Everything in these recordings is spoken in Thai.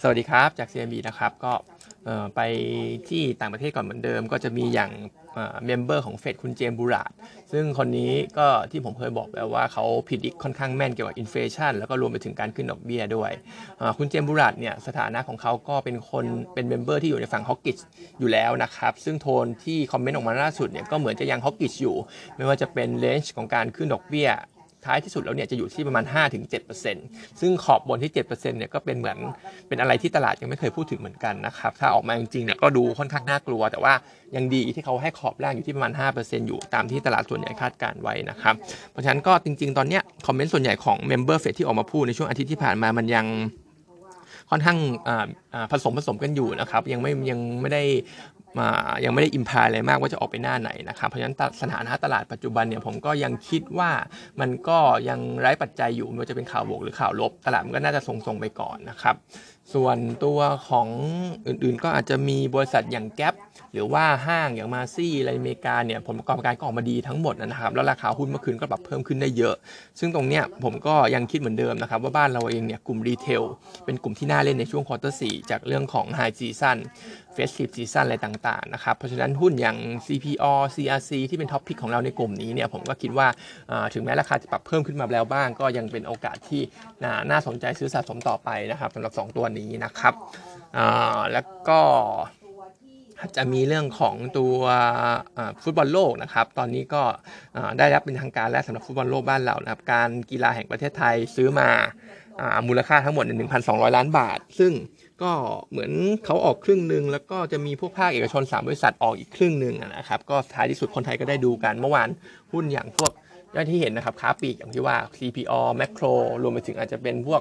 สวัสดีครับจาก CMB นะครับก็ไปที่ต่างประเทศก่อนเหมือนเดิม ก็จะมีอย่าง member ของเฟดคุณ James Bullard ซึ่งคนนี้ก็ที่ผมเคยบอกแล้วว่าเขา predict ค่อนข้างแม่นเกี่ยวกับ inflation แล้วก็รวมไปถึงการขึ้นดอกเบี้ยด้วย คุณ James Bullard เนี่ยสถานะของเขาก็เป็นคนเป็น member ที่อยู่ในฝั่ง hawkish อยู่แล้วนะครับ ซึ่งโทนที่ comment ออกมาล่าสุดเนี่ยก็เหมือนจะยัง hawkish อยู่ ไม่ว่าจะเป็น range ของการขึ้นดอกเบี้ย ท้ายที่สุดแล้วเนี่ยจะอยู่ที่ประมาณ 5-7%ซึ่งขอบบนที่ 7%เนี่ยก็เป็นเหมือนเป็นอะไรที่ตลาดยังไม่เคยพูดถึงเหมือนกันนะครับถ้าออกมาจริงๆเนี่ยก็ดูค่อนข้างน่ากลัว แต่ว่ายังดีที่เขาให้ขอบล่างอยู่ที่ประมาณ 5%อยู่ตามที่ตลาดส่วนใหญ่คาดการณ์ไว้นะครับเพราะฉะนั้นก็จริง ๆ ตอนเนี้ย comment ส่วนใหญ่ของ member เฟดที่ออกมาพูดในช่วงอาทิตย์ที่ผ่านมามันยังค่อนข้างผสมผสมกันอยู่นะครับยังไม่ยังไม่ได้ มายังไม่ได้ imply อะไรมากว่าจะออกไปหน้าไหนนะครับ เพราะฉะนั้นสถานะตลาดปัจจุบันเนี่ยผมก็ยังคิดว่ามันก็ยังไร้ปัจจัยอยู่ไม่ว่าจะเป็นข่าวบวกหรือข่าวลบ ตลาดมันก็น่าจะทรงๆไปก่อนนะครับ ส่วนตัวของอื่นๆก็อาจจะมีบริษัทอย่าง Gap หรือว่าห้างอย่าง Macy's อะไรอเมริกาเนี่ยผลประกอบการก็ออกมาดีทั้งหมดนะครับแล้วราคาหุ้นเมื่อคืนก็ปรับเพิ่มขึ้นได้เยอะ ซึ่งตรงเนี้ยผมก็ยังคิดเหมือนเดิมนะครับว่าบ้านเราเองเนี่ยกลุ่ม retail เป็นกลุ่มที่น่าเล่นในช่วง quarter สี่จากเรื่องของ high season festive season อะไรต่างๆนะครับเพราะฉะนั้นหุ้นอย่าง CPO CRC ที่เป็นท็อปพิกของเราในกลุ่มนี้เนี่ยผมก็คิดว่าถึงแม้ราคาจะปรับเพิ่มขึ้นมาแล้วบ้าง ก็ยังเป็นโอกาสที่น่าสนใจซื้อสะสมต่อไปนะครับสำหรับ 2 ตัวนี้นะครับแล้วก็ จะมีเรื่องของตัวฟุตบอลโลกนะครับ ตอนนี้ก็ได้รับเป็นทางการแล้วสำหรับฟุตบอลโลกบ้านเรานะครับ การกีฬาแห่งประเทศไทยซื้อมามูลค่าทั้งหมด 1,200 ล้านบาท ซึ่งก็เหมือนเขาออกครึ่งหนึ่งแล้วก็จะมีพวกภาคเอกชน 3 บริษัทออกอีกครึ่งหนึ่งนะครับ ก็ท้ายที่สุดคนไทยก็ได้ดูกันเมื่อวานหุ้นอย่างพวกย่างที่เห็นนะครับค้าปลีกอย่างที่ว่า CPALL Makro รวมไปถึงอาจจะเป็นพวก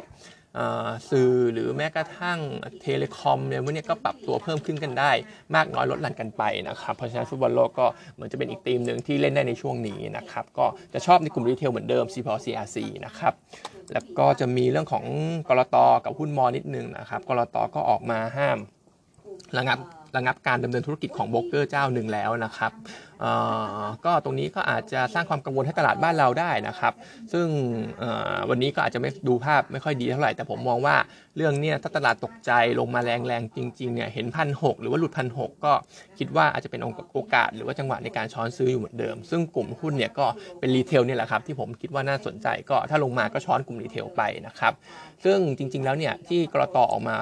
สื่อหรือแม้กระทั่ง telecom เนี่ยพวกนี้ก็ปรับตัวเพิ่มขึ้นกันได้ มากน้อยลดหลั่นกันไปนะครับเพราะฉะนั้นฟุตบอลโลกก็เหมือนจะเป็นอีกทีมหนึ่งที่เล่นได้ในช่วงนี้นะครับก็จะชอบในกลุ่ม retail เหมือนเดิม c p CRC นะครับแล้วก็จะมีเรื่องของกรตกับหุ้นมอนิดนึงนะครับกรตก็ออกมาห้ามระงับระงับการดำเนินธุรกิจของโบรกเกอร์เจ้าหนึ่งแล้วนะครับ ก็ตรงนี้ก็อาจจะสร้างความกังวลให้ตลาดบ้านเราได้นะครับ ซึ่งวันนี้ก็อาจจะไม่ดูภาพไม่ค่อยดีเท่าไหร่ แต่ผมมองว่าเรื่องนี้ถ้าตลาดตกใจลงมาแรงๆ จริงๆเนี่ยเห็นพันหหรือว่าหลุดพันหก็คิดว่าอาจจะเป็นโอกาส หรือว่าจังหวะในการช้อนซื้ออยู่เหมือนเดิม ซึ่งกลุ่มหุ้นเนี่ยก็เป็น retail นี่แหละครับที่ผมคิดว่าน่าสนใจก็ถ้าลงมาก็ช้อนกลุ่ม retail ไปนะครับซึ่งจริงๆแล้วเนี่ยที่กลต.ออกมา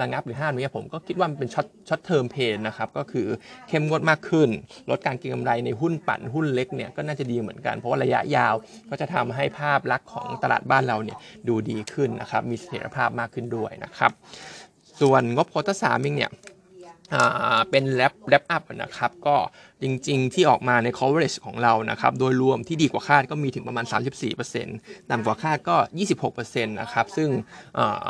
ระงับหรือห้ามเนี่ยผมก็คิดว่ามันเป็น short short term pain นะครับก็คือเข้มงวดมากขึ้นลดการเก็งกำไรในหุ้นปั่นหุ้นเล็กเนี่ยก็น่าจะดีเหมือนกัน เพราะว่าระยะยาวก็จะทำให้ภาพลักษณ์ของตลาดบ้านเราเนี่ยดูดีขึ้นนะครับมีเสถียรภาพมากขึ้นด้วยนะครับ ส่วนงบ quarter สามเองเนี่ย เป็น wrap wrap up นะครับ ก็จริงๆ ที่ออกมาใน coverage ของเรานะครับ โดยรวมที่ดีกว่าคาดก็มีถึงประมาณ 34%ต่ำกว่าคาดก็ 26%นะครับ ซึ่ง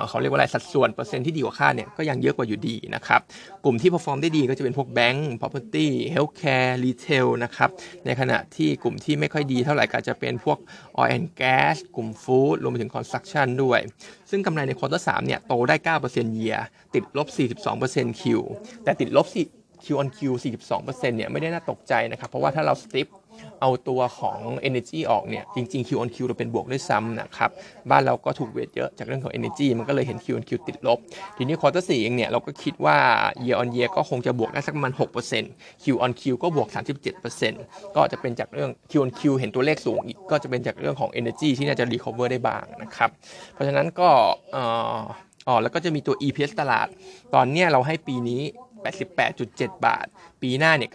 เขาเรียกว่าอะไรสัดส่วนเปอร์เซ็นต์ที่ดีกว่าคาดเนี่ยก็ยังเยอะกว่าอยู่ดีนะครับ กลุ่มที่ perform ได้ดีก็จะเป็นพวกแบงก์ property healthcare retail นะครับ ในขณะที่กลุ่มที่ไม่ค่อยดีเท่าไหร่ก็จะเป็นพวก oil and gas กลุ่ม food รวมไปถึง construction ด้วย ซึ่งกำไรในควอเตอร์สเนี่ยโตได้ 9% year ติดลบ 42% Q แต่ติดลบสิ Q on Q 42%เนี่ยไม่ได้น่าตกใจนะครับ เพราะว่าถ้าเราสติปเอาตัวของ Energy ออกเนี่ยจริงๆ Q on Q เราเป็นบวกด้วยซ้ำนะครับ บ้านเราก็ถูกเวทเยอะจากเรื่องของ Energy มันก็เลยเห็น Q on Q ติดลบ ทีนี้ควอเตอร์สี่เองเนี่ยเราก็คิดว่า year on year ก็คงจะบวกได้สักประมาณ 6% Q on Q ก็บวก 37%ก็จะเป็นจากเรื่อง Q on Q เห็นตัวเลขสูงอีกก็จะเป็นจากเรื่องของ Energy ที่น่าจะ recover ได้บ้างนะครับ เพราะฉะนั้นก็อ๋อแล้วก็จะมีตัว EPS ตลาด ตอนเนี้ยเราให้ปีนี้ 88.7 บาท ปีหน้าเนี่ย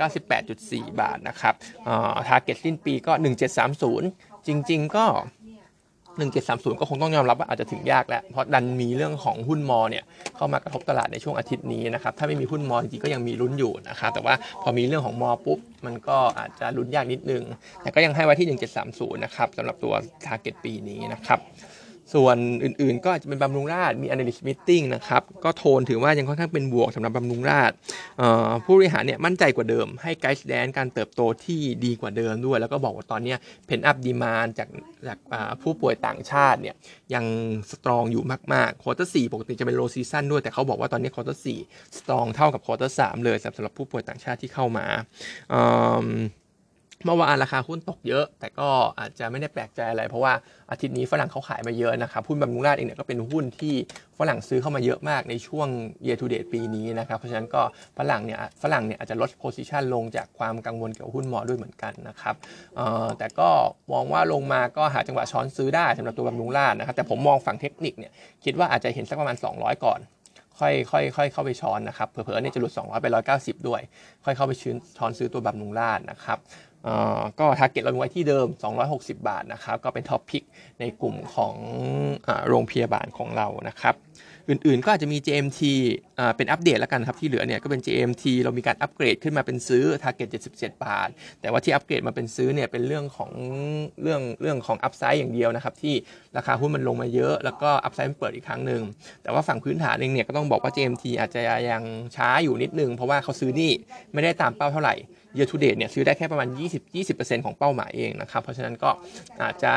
98.4 บาทนะครับอ่าทาร์เก็ตสิ้นปีก็ 1730 จริง ๆ ก็ 1730 ก็คงต้องยอมรับว่าอาจจะถึงยากแล้ว เพราะดันมีเรื่องของหุ้นมอเนี่ยเข้ามากระทบตลาดในช่วงอาทิตย์นี้นะครับ ถ้าไม่มีหุ้นมอจริงๆก็ยังมีลุ้นอยู่นะครับ แต่ว่าพอมีเรื่องของมอปุ๊บ มันก็อาจจะลุ้นยากนิดนึง แต่ก็ยังให้ไว้ที่ 1730 นะครับสำหรับตัว target ปีนี้นะครับ ส่วนอื่นๆ ก็อาจจะเป็นบำรุงราษฎร์มี analyst meeting นะครับ ก็โทนถือว่ายังค่อนข้างเป็นบวกสำหรับบำรุงราษฎร์ผู้บริหารเนี่ยมั่นใจกว่าเดิม ให้ guidance การเติบโตที่ดีกว่าเดิมด้วย แล้วก็บอกว่าตอนนี้ pent-up demand จากจากผู้ป่วยต่างชาติเนี่ยยัง strong อยู่มากๆ quarter สี่ปกติจะเป็น low season ด้วย แต่เขาบอกว่าตอนนี้ quarter สี่ strong เท่ากับ quarter สามเลยสำหรับผู้ป่วยต่างชาติที่เข้ามา เมื่อวานราคาหุ้นตกเยอะ แต่ก็อาจจะไม่ได้แปลกใจอะไร เพราะว่าอาทิตย์นี้ฝรั่งเขาขายมาเยอะนะครับหุ้นบำรุงราชเองเนี่ยก็เป็นหุ้นที่ฝรั่งซื้อเข้ามาเยอะมากในช่วง year to date ปีนี้นะครับ เพราะฉะนั้นก็ฝรั่งเนี่ยฝรั่งเนี่ยอาจจะลด position ลงจากความกังวลเกี่ยวกับหุ้นมอด้วยเหมือนกันนะครับแต่ก็มองว่าลงมาก็หาจังหวะช้อนซื้อได้สำหรับตัวบำรุงราชนะครับแต่ผมมองฝั่งเทคนิคเนี่ยคิดว่าอาจจะเห็นสักประมาณ 200 ก่อน ค่อยค่อยค่อยเข้าไปช้อนนะครับเผลอๆเนี่ยจะหลุด 200 ไป 190 ด้วย ค่อยเข้าไปชื้นช้อนซื้อตัวบำรุงราษฎร์นะครับก็ target เราไว้ที่เดิม 260 บาทนะครับ ก็เป็น top pick ในกลุ่มของโรงพยาบาลของเรานะครับ อื่นๆก็อาจจะมี JMT เป็นอัปเดตแล้วกันครับ ที่เหลือเนี่ยก็เป็น JMT เรามีการอัปเกรดขึ้นมาเป็นซื้อ Target 77 บาท แต่ว่าที่อัปเกรดมาเป็นซื้อเนี่ยเป็นเรื่องของเรื่องเรื่องของ upside อย่างเดียวนะครับ ที่ราคาหุ้นมันลงมาเยอะแล้วก็ upside มันเปิดอีกครั้งหนึ่งแต่ว่าฝั่งพื้นฐานเองเนี่ยก็ต้องบอกว่า JMT อาจจะยังช้าอยู่นิดนึง เพราะว่าเขาซื้อนี่ไม่ได้ตามเป้าเท่าไหร่ year to date เนี่ยซื้อได้แค่ประมาณ 20-20%ของเป้าหมายเองนะครับ เพราะฉะนั้นก็อาจจะ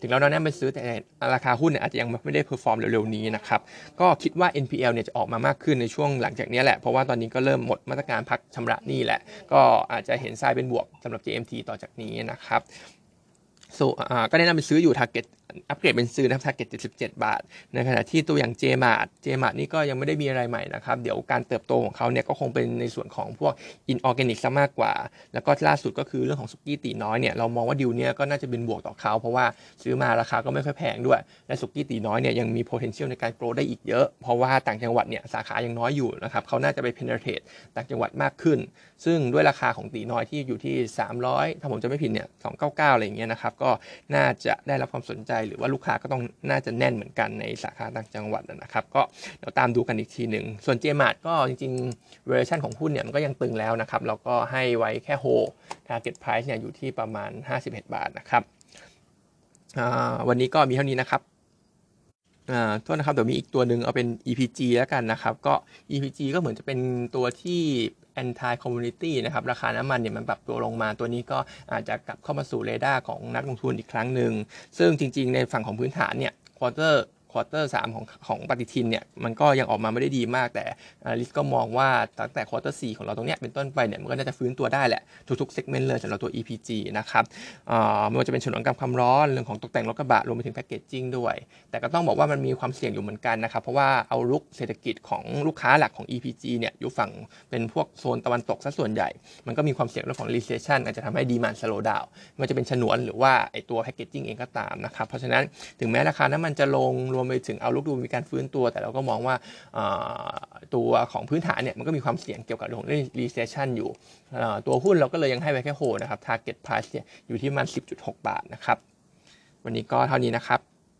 ถึงแม้เราแนะไปซื้อแต่ราคาหุ้นเนี่ยอาจจะยังไม่ได้ perform เร็วๆนี้นะครับ ก็คิดว่า NPL เนี่ยจะออกมามากขึ้นในช่วงหลังจากนี้แหละ เพราะว่าตอนนี้ก็เริ่มหมดมาตรการพักชำระหนี้แหละ ก็อาจจะเห็นทรายเป็นบวกสำหรับ JMT ต่อจากนี้นะครับ so, ก็แนะนำไปซื้ออยู่ target อัปเกรดเป็นซื้อนะครับแพ็กเกจ77 บาท ในขณะที่ตัวอย่าง JMart JMart นี่ก็ยังไม่ได้มีอะไรใหม่นะครับ เดี๋ยวการเติบโตของเขาเนี่ยก็คงเป็นในส่วนของพวก inorganic ซะมากกว่า แล้วก็ล่าสุดก็คือเรื่องของสุกี้ตีน้อยเนี่ยเรามองว่าดิวเนี่ยก็น่าจะเป็นบวกต่อเขาเพราะว่าซื้อมาราคาก็ไม่ค่อยแพงด้วย และสุกี้ตีน้อยเนี่ยยังมี potential ในการโตได้อีกเยอะ เพราะว่าต่างจังหวัดเนี่ยสาขายังน้อยอยู่นะครับเขาน่าจะไป penetrate ต่างจังหวัดมากขึ้น ซึ่งด้วยราคาของตีน้อยที่อยู่ที่ 300 ถ้าผมจะไม่ผิดเนี่ย299อะไรอย่างเงี้ยนะครับก็น่าจะได้รับความสนใจหรือว่าลูกค้าก็ต้องน่าจะแน่นเหมือนกันในสาขาต่างจังหวัดนะครับ ก็เดี๋ยวตามดูกันอีกทีหนึ่ง ส่วนเจมาร์ก็จริงๆ v a r i a t i o n ของหุ้นเนี่ยมันก็ยังตึงแล้วนะครับ เราก็ให้ไว้แค่โฮ target price เนี่ยอยู่ที่ประมาณ 51 บาทนะครับวันนี้ก็มีเท่านี้นะครับโทษนะครับเดี๋ยวมีอีกตัวหนึ่งเอาเป็น EPG แล้วกันนะครับ ก็ EPG ก็เหมือนจะเป็นตัวที่ anti commodity นะครับราคาน้ำมันเนี่ยมันปรับตัวลงมา ตัวนี้ก็อาจจะกลับเข้ามาสู่เรดาร์ของนักลงทุนอีกครั้งหนึ่ง ซึ่งจริงๆในฝั่งของพื้นฐานเนี่ย quarter quarter สามของของปฏิทินเนี่ยมันก็ยังออกมาไม่ได้ดีมากแต่ analyst ก็มองว่าตั้งแต่ quarter สี่ของเราตรงเนี้ยเป็นต้นไปเนี่ยมันก็น่าจะฟื้นตัวได้แหละทุกๆ segment เลยสำหรับตัว EPG นะครับไม่ว่าจะเป็นฉนวนกันความร้อนเรื่องของตกแต่งรถกระบะรวมไปถึง packaging ด้วย แต่ก็ต้องบอกว่ามันมีความเสี่ยงอยู่เหมือนกันนะครับเพราะว่า outlook เศรษฐกิจของลูกค้าหลักของ EPG เนี่ยอยู่ฝั่งเป็นพวกโซนตะวันตกซะส่วนใหญ่ มันก็มีความเสี่ยงเรื่องของ recession อาจจะทำให้ดีมานสโลว์ดาวมันจะเป็นฉนวนหรือว่าไอตัวแพคเกจจิ้งเองก็ตามนะครับเพราะฉะนั้นถึงแม้ราคาน้ำมันจะลงรวมไปถึงเอาลุกดูมีการฟื้นตัว แต่เราก็มองว่าตัวของพื้นฐานเนี่ยมันก็มีความเสี่ยงเกี่ยวกับเรื่อง recession อยู่ตัวหุ้นเราก็เลยยังให้ไว้แค่โฮนะครับ target price อยู่ที่มัน 10.6 บาทนะครับ วันนี้ก็เท่านี้นะครับ